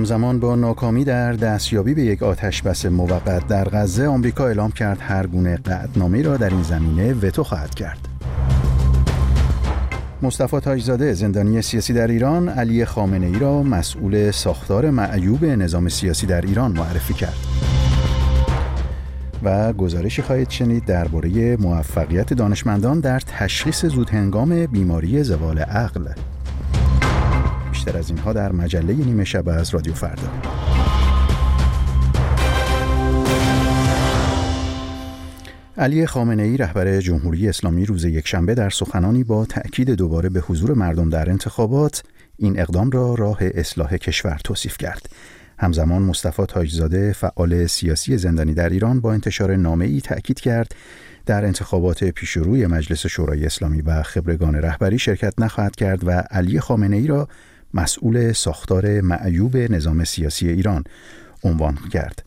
همزمان با ناکامی در دستیابی به یک آتش بس موقت در غزه آمریکا اعلام کرد هر گونه قطعنامه را در این زمینه وتو خواهد کرد. مصطفی تاجزاده زندانی سیاسی در ایران علی خامنه ای را مسئول ساختار معیوب نظام سیاسی در ایران معرفی کرد. و گزارشی خواهید شنید درباره موفقیت دانشمندان در تشخیص زودهنگام بیماری زوال عقل. بیشتر از اینها در مجله نیمه شب از رادیو فردا علی خامنه ای رهبر جمهوری اسلامی روز یکشنبه در سخنانی با تأکید دوباره به حضور مردم در انتخابات این اقدام را راه اصلاح کشور توصیف کرد. همزمان مصطفی تاجزاده فعال سیاسی زندانی در ایران با انتشار نامه ای تأکید کرد در انتخابات پیشروی مجلس شورای اسلامی و خبرگان رهبری شرکت نخواهد کرد و علی خامنه ای را مسئول ساختار معیوب نظام سیاسی ایران عنوان کرد.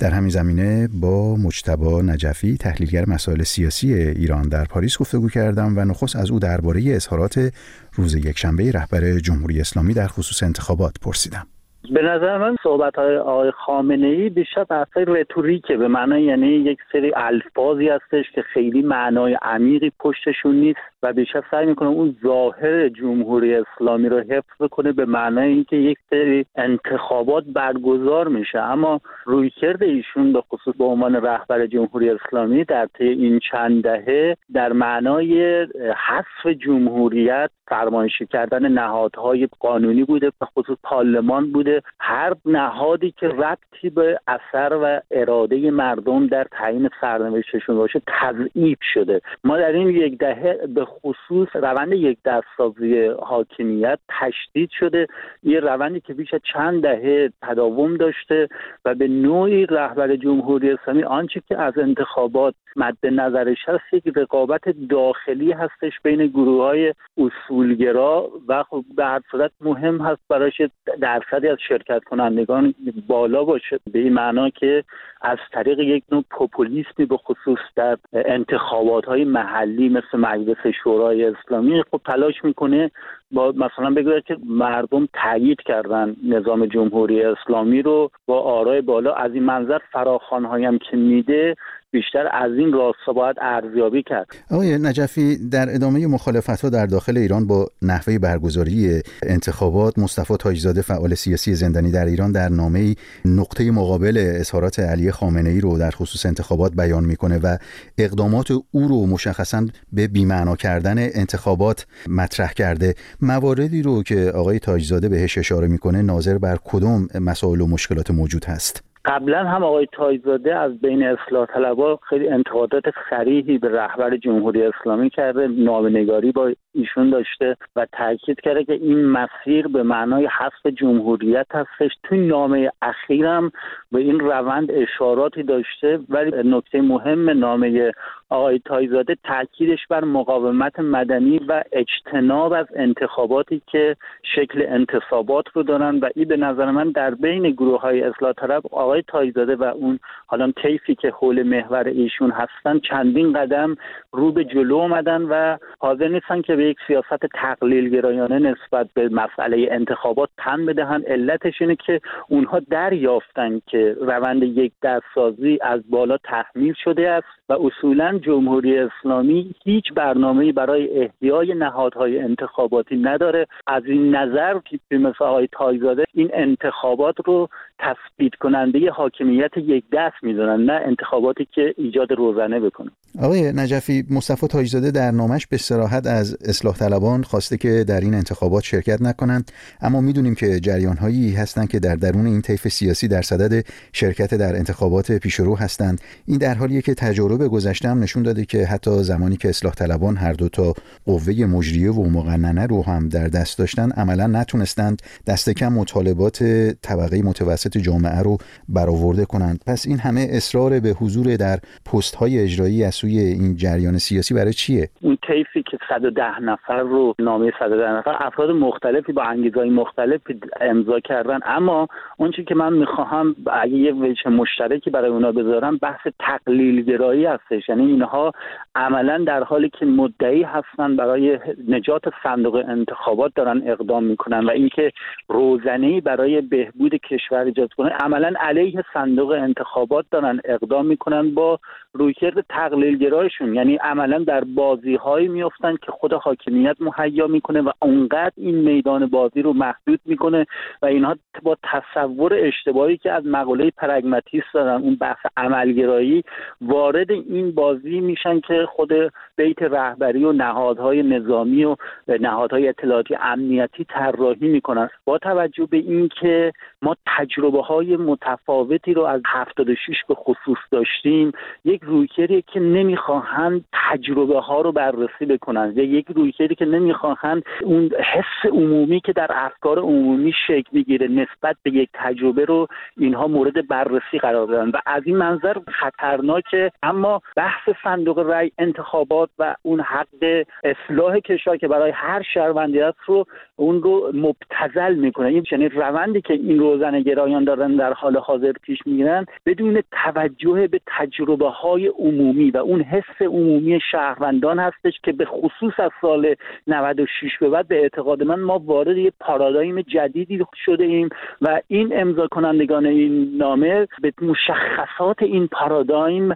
در همین زمینه با مجتبا نجفی تحلیلگر مسائل سیاسی ایران در پاریس گفتگو کردم و نخست از او درباره اظهارات روز یکشنبه رهبر جمهوری اسلامی در خصوص انتخابات پرسیدم. به نظر من صحبت های آقای خامنه ای بیشتر بحثای رتوریکه به معنای یعنی یک سری الفاظی هستش که خیلی معنای عمیقی پشتشون نیست. و بیشتر سعی می‌کنه اون ظاهر جمهوری اسلامی رو حفظ کنه به معنای اینکه یک سری انتخابات برگزار میشه. اما رویکرد ایشون به خصوص به عنوان رهبر جمهوری اسلامی در طی این چند دهه در معنای حذف جمهوریت فرمایشی کردن نهادهای قانونی بوده به خصوص پارلمان بوده. هر نهادی که ربطی به اثر و اراده مردم در تعیین سرنوشتشون باشه تضعیف شده. ما در این یک دهه به خصوص روند یک دستسازی حاکمیت تشدید شده. یه روندی که بیش از چند دهه تداوم داشته و به نوعی رهبر جمهوری اسلامی آنچه که از انتخابات مد نظرش هست یک رقابت داخلی هستش بین گروه های اصولگرا و خب به هر صورت مهم هست برایش درصدی از شرکت کنندگان بالا باشه. به این معنا که از طریق یک نوع پوپولیسمی به خصوص در انتخابات های محلی مثل مجلس شورای اسلامی خب تلاش می‌کنه با مثلا بگوید که مردم تایید کردن نظام جمهوری اسلامی رو با آرای بالا. از این منظر فراخوانهایی هم که میده بیشتر از این راستا باید ارزیابی کرد. آقای نجفی در ادامه مخالفت ها در داخل ایران با نحوه برگزاری انتخابات مصطفی تاجزاده فعال سیاسی زندانی در ایران در نامه نقطه مقابل اظهارات علی خامنه ای رو در خصوص انتخابات بیان می‌کنه و اقدامات او رو مشخصا به بیمعنا کردن انتخابات مطرح کرده. مواردی رو که آقای تاجزاده بهش اشاره می‌کنه ناظر بر کدوم مسائل و مشکلات موجود هست؟ قبلا هم آقای تایزاده از بین اصلاح طلبا خیلی انتقادات صریحی به رهبر جمهوری اسلامی کرده نامنگاری با ایشون داشته و تاکید کرده که این مسیر به معنای حذف جمهوریت هستش. توی نامه اخیرم به این روند اشاراتی داشته ولی نکته مهم نامه آقای تایزاده تاکیدش بر مقاومت مدنی و اجتناب از انتخاباتی که شکل انتصابات رو دارن و این به نظر من در بین گروه های اصلاح طلب آقای تایزاده و اون حالا طیفی که حول محور ایشون هستن چندین قدم رو به جلو اومدن و حاضر نیستن که به یک سیاست تقلیل گرایانه نسبت به مسئله انتخابات تن بدهن. علتش اینه که اونها دریافتن که روند یک دستسازی از بالا تحمیل شده است. و اصولا جمهوری اسلامی هیچ برنامه‌ای برای احیای نهادهای انتخاباتی نداره. از این نظر که مثل آقای تایزاده این انتخابات رو تثبیت کننده حاکمیت یک دست می‌دونن نه انتخاباتی که ایجاد روزنه بکنه آقای نجفی مصطفی تاجزاده در نامش به صراحت از اصلاح طلبان خواسته که در این انتخابات شرکت نکنند اما می‌دونیم که جریان هایی هستند که در درون این طیف سیاسی در صدد شرکت در انتخابات پیشرو هستند. این در حالیه که تجربه گذشته هم نشون داده که حتی زمانی که اصلاح طلبان هر دو تا قوه مجریه و مقننه رو هم در دست داشتن عملا نتونستند دست کم مطالبات طبقه متوسط جامعه رو برآورده کنند. پس این همه اصرار به حضور در پست های اجرایی از سوی این جریان سیاسی برای چیه؟ اون طیفی که 110 نفر رو نامه 110 نفر افراد مختلفی با انگیزهای مختلفی امضا کردن. اما اون که من می‌خواهم اگه یه وجه مشترکی برای اونا بذارم بحث تقلیل گرایی هستش. یعنی اینها عملا در حالی که مدعی هستن برای نجات صندوق انتخابات دارن اقدام می‌کنن و اینکه روزنه برای بهبود کشور ایجاد کنه عملا علیه صندوق انتخابات دارن اقدام می‌کنن با رویکرد تقلیل گرایشون یعنی عملا در بازی هایی میفتن که خود حاکمیت مهیا می‌کنه و اونقدر این میدان بازی رو محدود می‌کنه و اینها با تصور اشتباهی که از مقوله پرگماتیست دارن اون بحث عملگرایی وارد این بازی میشن که خود بیت رهبری و نهادهای نظامی و نهادهای اطلاعاتی امنیتی طراحی می‌کنن. با توجه به اینکه ما تجربه های متفاوتی رو از 76 به خصوص داشتیم. یک رویکردی که نمی‌خواهند تجربه ها رو بررسی بکنن. یا یک رویکردی که نمی‌خواهند اون حس عمومی که در افکار عمومی شکل می‌گیره نسبت به یک تجربه رو اینها مورد بررسی قرار دادن. و از این منظر خطرناکه اما بحث صندوق رای انتخابات و اون حق اصلاح کشور که برای هر شهروندی است رو اون رو مبتزل می‌کنه. این یعنی روندی که این روزنه گرایان دارن در حال حاضر پیش می‌گیرن بدون توجه به تجربه های عمومی و اون حس عمومی شهروندان هستش که به خصوص از سال 96 به بعد به اعتقاد من ما وارد یه پارادایم جدیدی شده ایم و این امضا کنندگان این نامه به مشخصات این پارادایم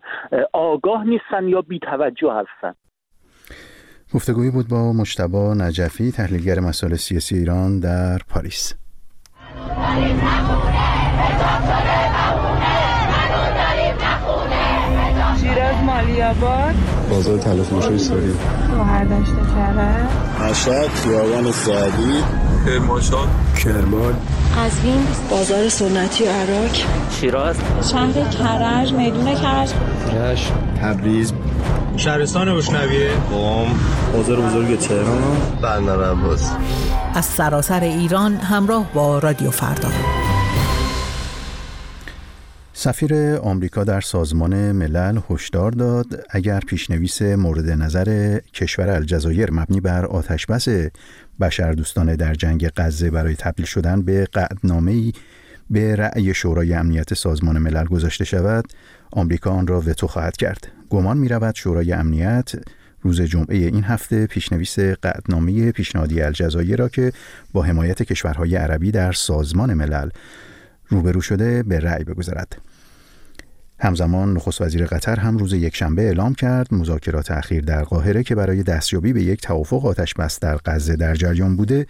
آگاه نیستن یا بیتوجه هستن. گفتگویی بود با مشتبا نجفی تحلیلگر مسائل سیاسی ایران در پاریس. شیراز مالی آباد بازار تلف موشه ساری داشته کرد مشهد خیابان سعدی. کرمانشاه. کرمان. قزوین بازار سنتی عراق. شیراز. شهر کرج میدون کرج. رشت تبریز. شهرستان بشنویه قم بازار بزرگ تهران. بندر عباس از سراسر ایران همراه با رادیو فردا. سفیر آمریکا در سازمان ملل هشدار داد اگر پیشنویس مورد نظر کشور الجزایر مبنی بر آتشبس بشردوستانه در جنگ غزه برای تبدیل شدن به قعدنامه‌ای به رأی شورای امنیت سازمان ملل گذاشته شود آمریکا آن را وتو خواهد کرد. گمان می رود شورای امنیت روز جمعه این هفته پیشنویس قعدنامه پیشنهادی الجزایر را که با حمایت کشورهای عربی در سازمان ملل روبرو شده به رأی بگذارد. همزمان نخست وزیر قطر هم روز یکشنبه اعلام کرد مذاکرات اخیر در قاهره که برای دستیابی به یک توافق آتش بس در غزه در جریان بوده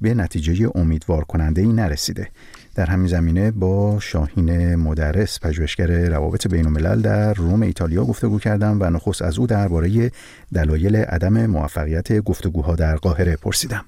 به نتیجه امیدوار کننده ای نرسیده. در همین زمینه با شاهین مدرس پژوهشگر روابط بین الملل در روم ایتالیا گفتگو کردم و نخست از او درباره دلایل عدم موفقیت گفتگوها در قاهره پرسیدم.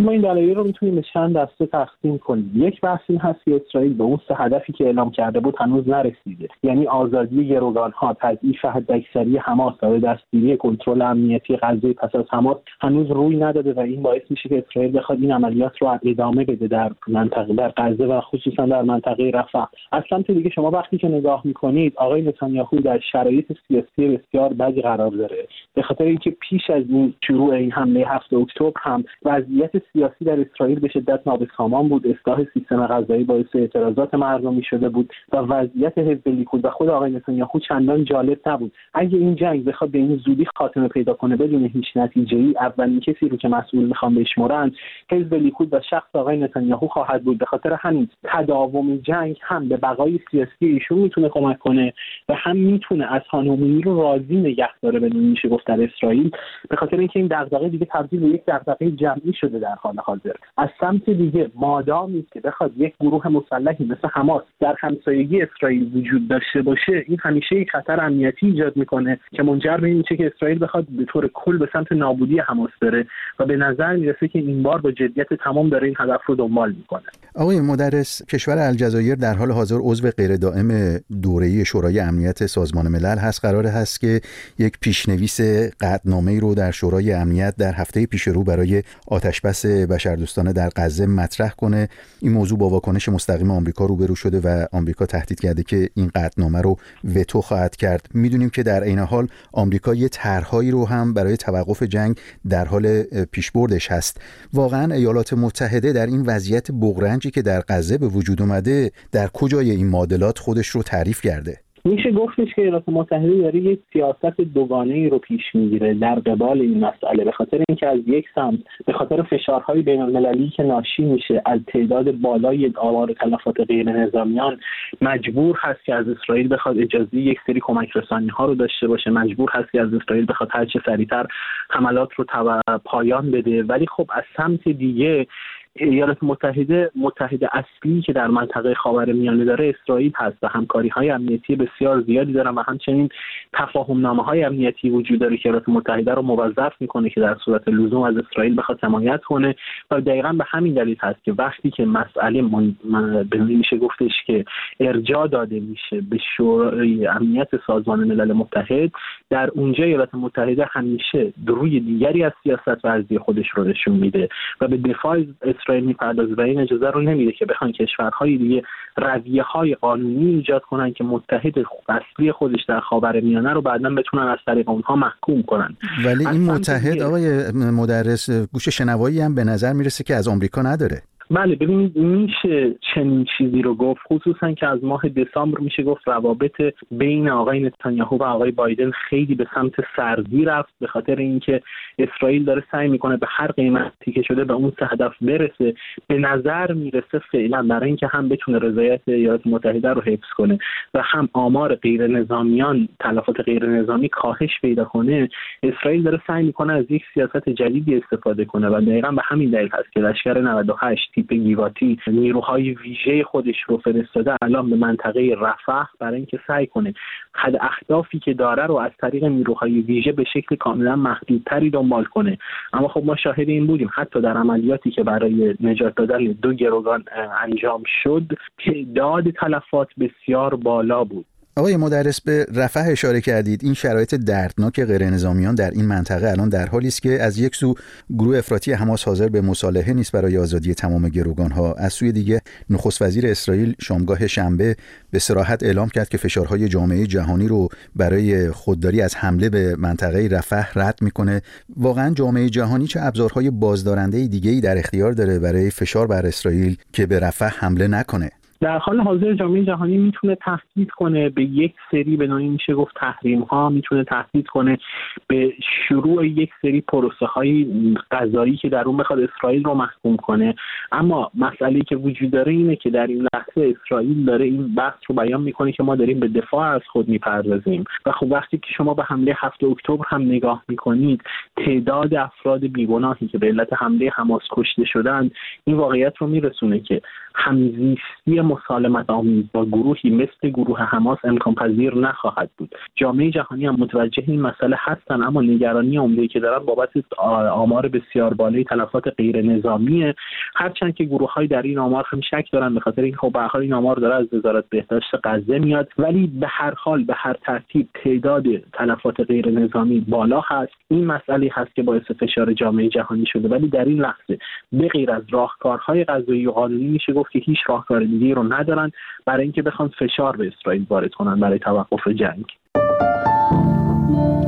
ما این دلایل رو می‌تونیم به چند دسته تقسیم کنیم. یک بحث این هست که اسرائیل به اون سه هدفی که اعلام کرده بود هنوز نرسیده. یعنی آزادی گروگان ها تضعیف حداکثری حماس و دستگیری کنترل امنیتی غزه پس از حماس هنوز روی نداده و این باعث میشه که اسرائیل بخواد این عملیات رو ادامه بده در منطقه در غزه و خصوصا در منطقه رفح از سمت دیگه شما وقتی که نگاه می‌کنید آقای نتانیاهو در شرایط سیاسی بسیار بدی قرار داره. به خاطر اینکه پیش از این شروع این حمله هفته اکتبر هم وضعیت سیاسی در اسرائیل به شدت نابسامان بود. اصلاح سیستم غذایی باعث اعتراضات مردمی شده بود و وضعیت حزب لیکود و خود آقای نتانیاهو چندان جالب نبود. اگه این جنگ بخواد به این زودی خاتمه پیدا کنه بدون هیچ نتیجه ای اولین کسی رو که مسئول می‌خوام بشمرن حزب لیکود و شخص آقای نتانیاهو خواهد بود. به خاطر همین تداوم جنگ هم به بقای سیاسی ایشون می‌تونه کمک کنه و هم می‌تونه از خانومی رو راضی نگه داره بدون میشه گفت در اسرائیل. به خاطر اینکه این دغدغه دیگه تبدیل به یک دغدغه جمعی شده در حال حاضر. از سمت دیگه مادامی که بخواد یک گروه مسلحی مثل حماس در همسایگی اسرائیل وجود داشته باشه این همیشه یک خطر امنیتی ایجاد می‌کنه که منجر به این که اسرائیل بخواد به طور کل به سمت نابودی حماس بره و به نظر می‌رسه که این بار با جدیت تمام داره این هدف رو دنبال می‌کنه. آقای مدرس کشور الجزایر در حال حاضر عضو غیر دائم دوره شورای امنیت سازمان ملل هست. قرار هست که یک پیشنویس قطعنامه رو در شورای امنیت در هفته پیش رو برای آتشبس حوادث بشردوستانه در غزه مطرح کنه. این موضوع با واکنش مستقیم آمریکا روبرو شده و آمریکا تهدید کرده که این قطعنامه رو وتو خواهد کرد. می‌دونیم که در عین حال آمریکا یه طرحهایی رو هم برای توقف جنگ در حال پیشبردش هست. واقعا ایالات متحده در این وضعیت بغرنجی که در غزه به وجود اومده در کجای این معادلات خودش رو تعریف کرده؟ میشه گفتش که ایالات متحده داره یک سیاست دوگانه ای رو پیش می‌گیره در قبال این مسئله. به خاطر اینکه از یک سمت به خاطر فشارهای بین المللی که ناشی میشه از تعداد بالای آمار تلفات غیر نظامیان مجبور هست که از اسرائیل بخواد اجازه یک سری کمک رسانی ها رو داشته باشه. مجبور هست که از اسرائیل بخواد هر چه سریعتر حملات رو پایان بده. ولی خب از سمت دیگه ایالات متحده متحد اصلی که در منطقه خاور میانه داره اسرائیل هست و همکاری های امنیتی بسیار زیادی دارن و همچنین تفاهم نامه های امنیتی وجود داره که ایالات متحده رو موظف می‌کنه که در صورت لزوم از اسرائیل بخواد حمایت کنه و دقیقا به همین دلیل هست که وقتی که مسئله. به میشه گفتش که ارجاع داده میشه به شورای امنیت سازمان ملل متحد در اونجا ایالات متحده همیشه روی دیگری از سیاست ورزی خودش رو نشون میده و به دفاع اسرائیل می‌پردازه و این اجازه رو نمیده که بخوان کشورهای دیگه رویه های قانونی ایجاد کنن که متحد اصلی خودش در خاور میانه رو بعدا بتونن از طریق اونها محکوم کنن. ولی این متحد آقای مدرس گوش شنوایی هم به نظر می‌رسه که از آمریکا نداره. بله ببینید میشه چنین چیزی رو گفت خصوصا که از ماه دسامبر میشه گفت روابط بین آقای نتانیاهو و آقای بایدن خیلی به سمت سردی رفت به خاطر اینکه اسرائیل داره سعی می‌کنه به هر قیمتی که شده به اون سه هدف برسه به نظر می‌رسه فعلا برای اینکه هم بتونه رضایت ایالات متحده رو حفظ کنه و هم آمار غیر نظامیان تلفات غیر نظامی کاهش پیدا کنه اسرائیل داره سعی می‌کنه از یک سیاست جدیدی استفاده کنه و دقیقا به همین دلیل هست که لشکر 98 تیپ گیواتی نیروهای ویژه خودش رو فرستاده الان به منطقه رفح برای اینکه سعی کنه حد اهدافی که داره رو از طریق نیروهای ویژه به شکل کاملا محدودتری دنبال کنه. اما خب ما شاهد این بودیم حتی در عملیاتی که برای نجات دادن دو گروگان انجام شد تعداد تلفات بسیار بالا بود. آقای مدرس به رفح اشاره کردید این شرایط دردناک غیر نظامیان در این منطقه الان در حالی است که از یک سو گروه افراطی حماس حاضر به مصالحه نیست برای آزادی تمام گروگان ها از سوی دیگه نخست وزیر اسرائیل شامگاه شنبه به سراحت اعلام کرد که فشارهای جامعه جهانی رو برای خودداری از حمله به منطقه رفح رد می‌کنه. واقعا جامعه جهانی چه ابزارهای بازدارنده دیگه ای در اختیار داره برای فشار بر اسرائیل که به رفح حمله نکنه. در حال حاضر جامعه جهانی می‌تونه تهدید کنه به یک سری به نوعی میشه گفت تحریم ها می‌تونه تهدید کنه به شروع یک سری پروسه های غذایی که در اون بخواد اسرائیل رو محکوم کنه. اما مسئله که وجود داره اینه که در این لحظه اسرائیل داره این بحث رو بیان می‌کنه که ما داریم به دفاع از خود می‌پردازیم. و خب وقتی که شما به حمله هفته اکتبر هم نگاه می‌کنید تعداد افراد بیگناهی که به علت حمله حماس کشته شدند این واقعیت رو میرسونه که همزیستی مسالمت آمیز با گروهی مثل گروه حماس امکان پذیر نخواهد بود. جامعه جهانی هم متوجه این مسئله هستن اما نگرانی عمده که دارن بابت آمار بسیار بالای تلفات غیر نظامیه هرچند که گروه های در این آمار هم شک دارن به خاطر اینکه خب به این آمار داره از وزارت بهداشت غزه میاد ولی به هر حال به هر ترتیب تعداد تلفات غیر نظامی بالا هست. این مسئله هست که باعث فشار جامعه جهانی شده. ولی در این لحظه به غیر از راهکارهای غذایی و قانونی میشه گفت که هیچ راهکار دیگه رو ندارن برای اینکه بخوان فشار به اسرائیل وارد کنن برای توقف جنگ.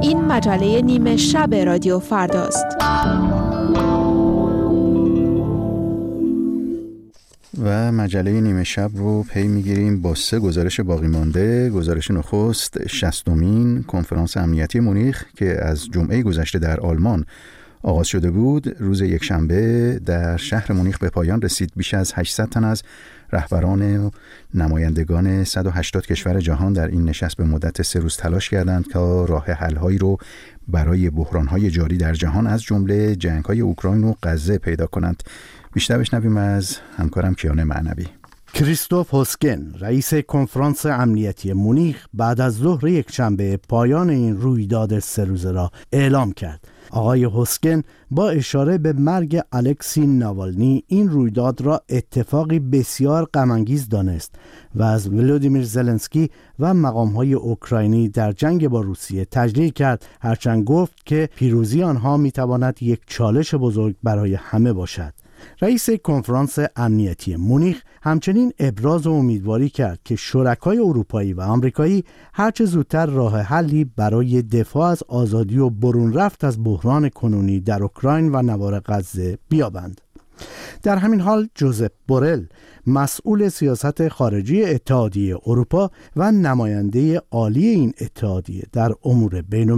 این مجله نیمه شب رادیو فرداست. و مجله نیمه شب رو پی می‌گیریم با سه گزارش باقی مانده. گزارش نخست شستمین کنفرانس امنیتی مونیخ که از جمعه گذشته در آلمان آغاز شده بود. روز یکشنبه در شهر مونیخ به پایان رسید. بیش از 800 تن از رهبران و نمایندگان 180 کشور جهان در این نشست به مدت سه روز تلاش کردند که راه حلهایی رو برای بحرانهای جاری در جهان از جمله جنگهای اوکراین و غزه پیدا کنند. بیشتر بشنویم از همکارم کیان معنوی. کریستوف هوسکن رئیس کنفرانس امنیتی مونیخ بعد از ظهر یکشنبه پایان این رویداد سه روزه را اعلام کرد. آقای هوسکن با اشاره به مرگ الکسی ناوالنی این رویداد را اتفاقی بسیار غمانگیز دانست و از ولودیمیر زلنسکی و مقامهای اوکراینی در جنگ با روسیه تجلیل کرد هرچند گفت که پیروزی آنها می‌تواند یک چالش بزرگ برای همه باشد. رئیس کنفرانس امنیتی مونیخ همچنین ابراز و امیدواری کرد که شرکای اروپایی و آمریکایی هرچه زودتر راه حلی برای دفاع از آزادی و برون رفت از بحران کنونی در اوکراین و نوار غزه بیابند. در همین حال جوزپ بورل مسئول سیاست خارجی اتحادیه اروپا و نماینده عالی این اتحادیه در امور بین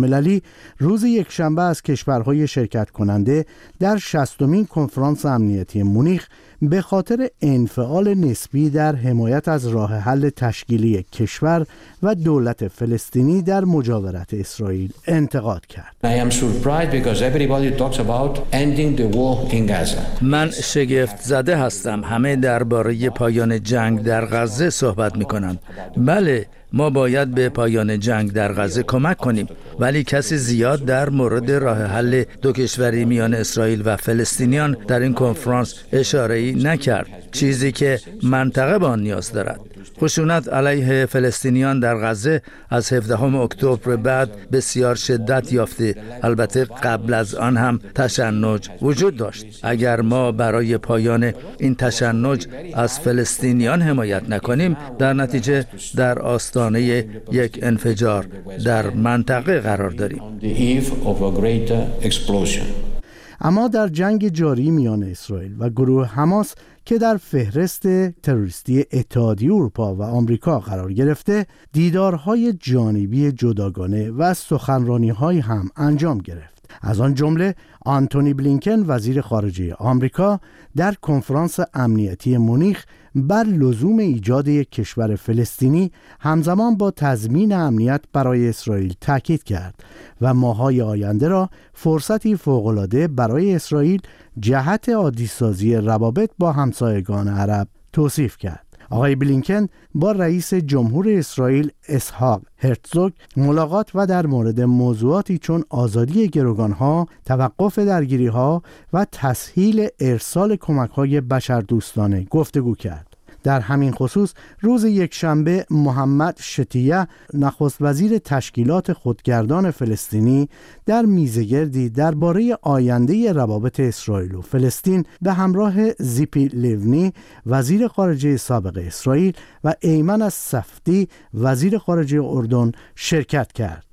روز یکشنبه از کشورهای شرکت کننده در شستمین کنفرانس امنیتی مونیخ به خاطر انفعال نسبی در حمایت از راه حل تشکیلی کشور و دولت فلسطینی در مجاورت اسرائیل انتقاد کرد. من شگفت زده هستم همه درباره پایان جنگ در غزه صحبت می کنند. بله ما باید به پایان جنگ در غزه کمک کنیم ولی کسی زیاد در مورد راه حل دو کشوری میان اسرائیل و فلسطینیان در این کنفرانس اشاره ای نکرد چیزی که منطقه به آن نیاز دارد. خشونت علیه فلسطینیان در غزه از 17 اکتبر بعد بسیار شدت یافته. البته قبل از آن هم تشنج وجود داشت. اگر ما برای پایان این تشنج از فلسطینیان حمایت نکنیم در نتیجه در آستانه یک انفجار در منطقه قرار داریم. اما در جنگ جاری میان اسرائیل و گروه حماس که در فهرست تروریستی اتحادیه اروپا و آمریکا قرار گرفته دیدارهای جانبی جداگانه و سخنرانی هم انجام گرفت. از آن جمله آنتونی بلینکن وزیر خارجه آمریکا در کنفرانس امنیتی مونیخ بر لزوم ایجاد یک کشور فلسطینی همزمان با تضمین امنیت برای اسرائیل تاکید کرد و ماهای آینده را فرصتی فوقالعاده برای اسرائیل جهت عادیسازی روابط با همسایگان عرب توصیف کرد. آقای بلینکن با رئیس جمهور اسرائیل اسحاق هرتزوگ ملاقات و در مورد موضوعاتی چون آزادی گروگانها، توقف درگیریها و تسهیل ارسال کمکهای بشردوستانه گفتگو کرد. در همین خصوص روز یکشنبه محمد شتیه نخست وزیر تشکیلات خودگردان فلسطینی در میزگردی درباره آینده روابط اسرائیل و فلسطین به همراه زیپی لیونی وزیر خارجه سابق اسرائیل و ایمن از سفتی وزیر خارجه اردن شرکت کرد.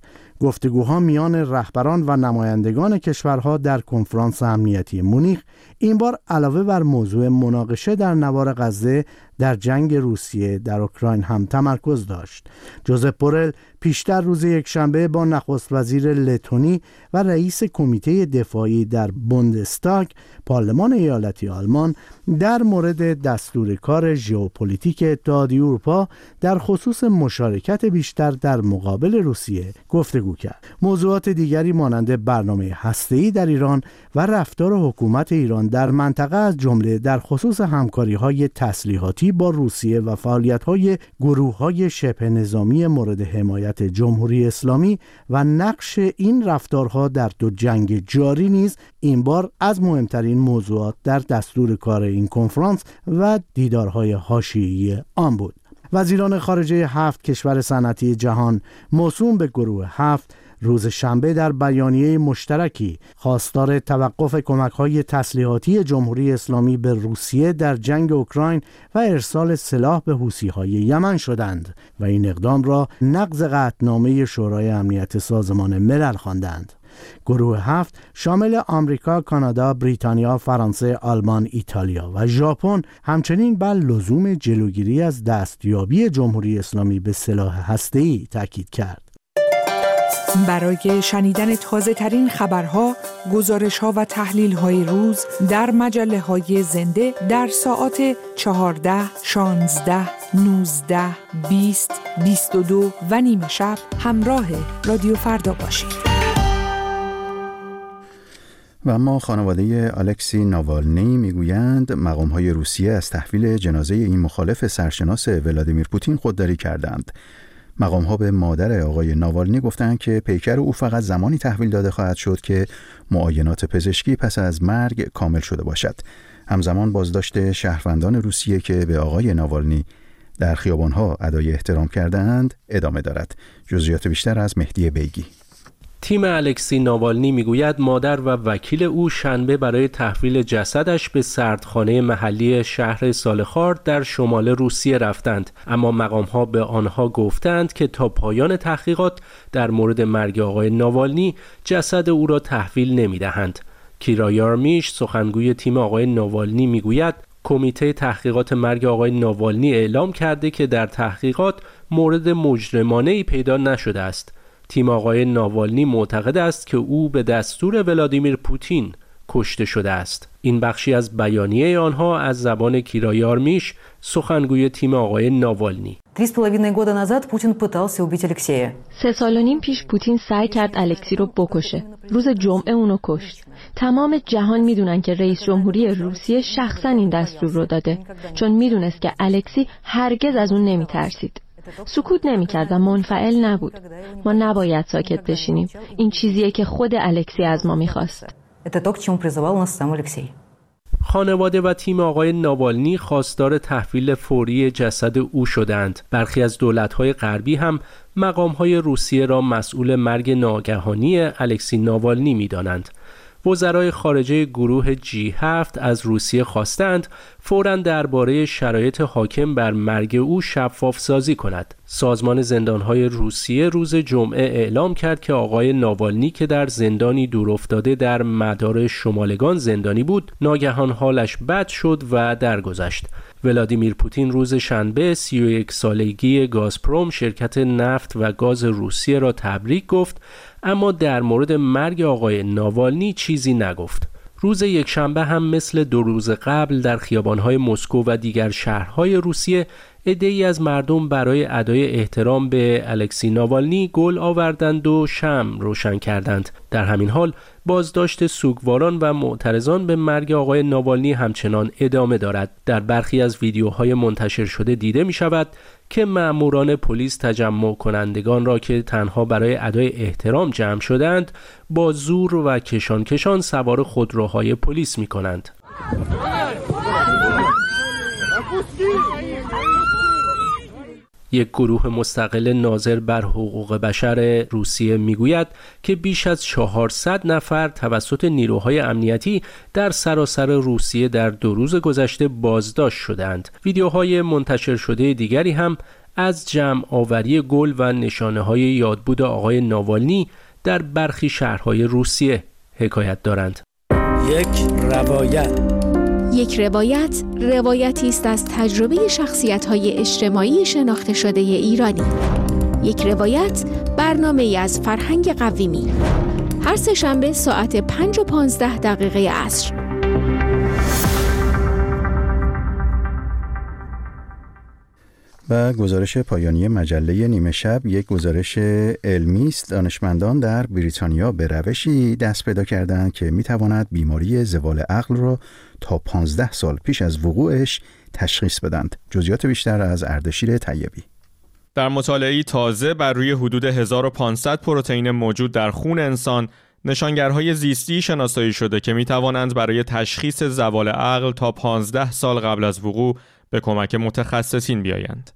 گفتگوها میان رهبران و نمایندگان کشورها در کنفرانس امنیتی مونیخ این بار علاوه بر موضوع مناقشه در نوار غزه در جنگ روسیه در اوکراین هم تمرکز داشت. جوزپ بورل پیشتر روز یکشنبه با نخست وزیر لتونی و رئیس کمیته دفاعی در بوندستاگ پارلمان ایالتی آلمان در مورد دستور کار ژئوپلیتیک اتحادیه اروپا در خصوص مشارکت بیشتر در مقابل روسیه گفتگو کرد. موضوعات دیگری مانند برنامه هسته‌ای در ایران و رفتار حکومت ایران در منطقه از جمله در خصوص همکاری های تسلیحاتی با روسیه و فعالیت های گروه های شبه نظامی مورد حمایت جمهوری اسلامی و نقش این رفتارها در دو جنگ جاری نیز این بار از مهمترین موضوعات در دستور کار این کنفرانس و دیدارهای حاشیه‌ای آن بود. وزیران خارجه هفت کشور صنعتی جهان موسوم به گروه هفت روز شنبه در بیانیه مشترکی خواستار توقف کمک های تسلیحاتی جمهوری اسلامی به روسیه در جنگ اوکراین و ارسال سلاح به حوسی های یمن شدند و این اقدام را نقض قطعنامه شورای امنیت سازمان ملل خواندند. گروه هفت شامل آمریکا، کانادا، بریتانیا، فرانسه، آلمان، ایتالیا و ژاپن همچنین بر لزوم جلوگیری از دستیابی جمهوری اسلامی به سلاح هسته‌ای تاکید کرد. برای شنیدن تازه ترین خبرها، گزارش ها و تحلیل های روز در مجله های زنده در ساعت 14, 16, 19, 20, 22 و نیمه شب همراه رادیو فردا باشید. و اما خانواده الکسی ناوالنی می‌گویند مقام های روسیه از تحویل جنازه این مخالف سرشناس ولادیمیر پوتین خودداری کردند. مقام ها به مادر آقای ناوالنی گفتند که پیکر او فقط زمانی تحویل داده خواهد شد که معاینات پزشکی پس از مرگ کامل شده باشد. همزمان بازداشت شهروندان روسیه که به آقای ناوالنی در خیابانها ادای احترام کردهاند ادامه دارد. جزئیات بیشتر از مهدی بیگی تیم الکسی ناوالنی می‌گوید مادر و وکیل او شنبه برای تحویل جسدش به سردخانه محلی شهر سالخار در شمال روسیه رفتند اما مقام ها به آنها گفتند که تا پایان تحقیقات در مورد مرگ آقای ناوالنی جسد او را تحویل نمی دهند. کیرایارمیش سخنگوی تیم آقای ناوالنی می‌گوید کمیته تحقیقات مرگ آقای ناوالنی اعلام کرده که در تحقیقات مورد مجرمانه ای پیدا نشده است تیم آقای ناوالنی معتقد است که او به دستور ولادیمیر پوتین کشته شده است. این بخشی از بیانیه آنها از زبان کیرایارمیش سخنگوی تیم آقای ناوالنی. سه سال و نیم پیش پوتین سعی کرد الکسی رو بکشه. روز جمعه اونو کشت. تمام جهان می‌دونن که رئیس جمهوری روسیه شخصا این دستور رو داده. چون می‌دونست که الکسی هرگز از اون نمیترسید. سکوت نمی‌کرد و منفعل نبود ما نباید ساکت بشینیم این چیزیه که خود الکسی از ما می‌خواست خانواده و تیم آقای ناوالنی خواستار تحویل فوری جسد او شدند. برخی از دولت‌های غربی هم مقام‌های روسیه را مسئول مرگ ناگهانی الکسی ناوالنی می‌دانند. وزرای خارجه گروه جی هفت از روسیه خواستند فورا درباره شرایط حاکم بر مرگ او شفاف سازی کند. سازمان زندانهای روسیه روز جمعه اعلام کرد که آقای ناوالنی که در زندانی دورافتاده در مدار شمالگان زندانی بود ناگهان حالش بد شد و درگذشت. ولادیمیر پوتین روز شنبه 31 سالگی گازپروم شرکت نفت و گاز روسیه را تبریک گفت اما در مورد مرگ آقای ناوالنی چیزی نگفت. روز یکشنبه هم مثل دو روز قبل در خیابانهای مسکو و دیگر شهرهای روسیه ای از مردم برای ادای احترام به الکسی ناوالنی گل آوردند و شم روشن کردند در همین حال بازداشت سوگواران و معترضان به مرگ آقای ناوالنی همچنان ادامه دارد در برخی از ویدیوهای منتشر شده دیده می شود که مأموران پلیس تجمع کنندگان را که تنها برای ادای احترام جمع شدند با زور و کشان کشان سوار خودروهای پلیس می کنند. یک گروه مستقل ناظر بر حقوق بشر روسیه می‌گوید که بیش از 400 نفر توسط نیروهای امنیتی در سراسر روسیه در دو روز گذشته بازداشت شدند. ویدیوهای منتشر شده دیگری هم از جمع آوری گل و نشانه های یادبود آقای ناوالنی در برخی شهرهای روسیه حکایت دارند. یک روایت یک روایت روایتی است از تجربه شخصیت های اجتماعی شناخته شده ایرانی. یک روایت برنامه از فرهنگ قویمی. هر سه شنبه ساعت 5 و 15 دقیقه عصر. و گزارش پایانی مجله نیمه شب یک گزارش علمی است دانشمندان در بریتانیا به روشی دست پیدا کردند که می‌تواند بیماری زوال عقل را تا 15 سال پیش از وقوعش تشخیص بدند. جزئیات بیشتر از اردشیر طیبی. در مطالعه تازه بر روی حدود 1500 پروتئین موجود در خون انسان نشانگرهای زیستی شناسایی شده که می توانند برای تشخیص زوال عقل تا 15 سال قبل از وقوع به کمک متخصصین بیایند.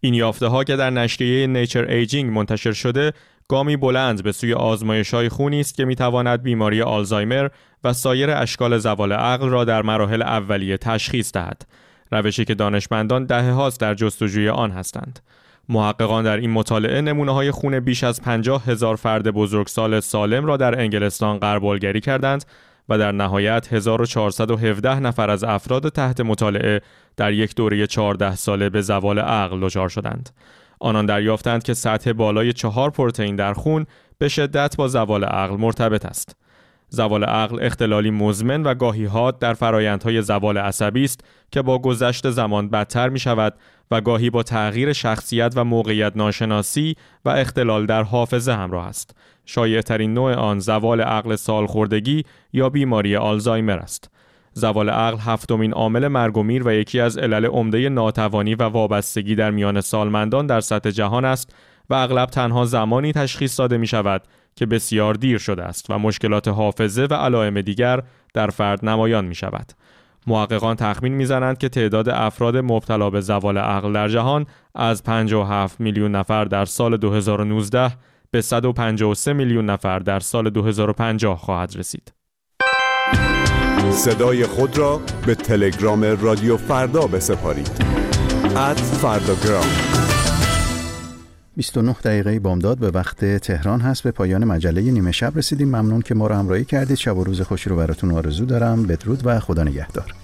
این یافته ها که در نشریه Nature Aging منتشر شده گامی بلند به سوی آزمایش های خونی است که می تواند بیماری آلزایمر و سایر اشکال زوال عقل را در مراحل اولیه تشخیص دهد. روشی که دانشمندان دهه هاست در جستجوی آن هستند. محققان در این مطالعه نمونه های خون بیش از 50 هزار فرد بزرگسال سالم را در انگلستان غربالگری کردند و در نهایت 1417 نفر از افراد تحت مطالعه در یک دوره 14 ساله به زوال عقل دچار شدند. آنان دریافتند که سطح بالای چهار پروتئین در خون به شدت با زوال عقل مرتبط است. زوال عقل اختلالی مزمن و گاهی ها در فرایندهای زوال عصبی است که با گذشت زمان بدتر می شود و گاهی با تغییر شخصیت و موقعیت ناشناسی و اختلال در حافظه همراه است. شایع ترین نوع آن زوال عقل سالخوردگی یا بیماری آلزایمر است. زوال عقل هفتمین عامل مرگ و میر و یکی از علل عمده ناتوانی و وابستگی در میان سالمندان در سطح جهان است و اغلب تنها زمانی تشخیص داده می شود که بسیار دیر شده است و مشکلات حافظه و علائم دیگر در فرد نمایان می شود. محققان تخمین می‌زنند که تعداد افراد مبتلا به زوال عقل در جهان از 57 میلیون نفر در سال 2019 به 153 میلیون نفر در سال 2050 خواهد رسید. صدای خود را به تلگرام رادیو فردا بسپارید. ات فرداگرام 29 دقیقه بامداد به وقت تهران هست. به پایان مجله نیمه شب رسیدیم. ممنون که ما را همراهی کردید. شب و روز خوشی رو براتون آرزو دارم. بدرود و خدا نگهدار.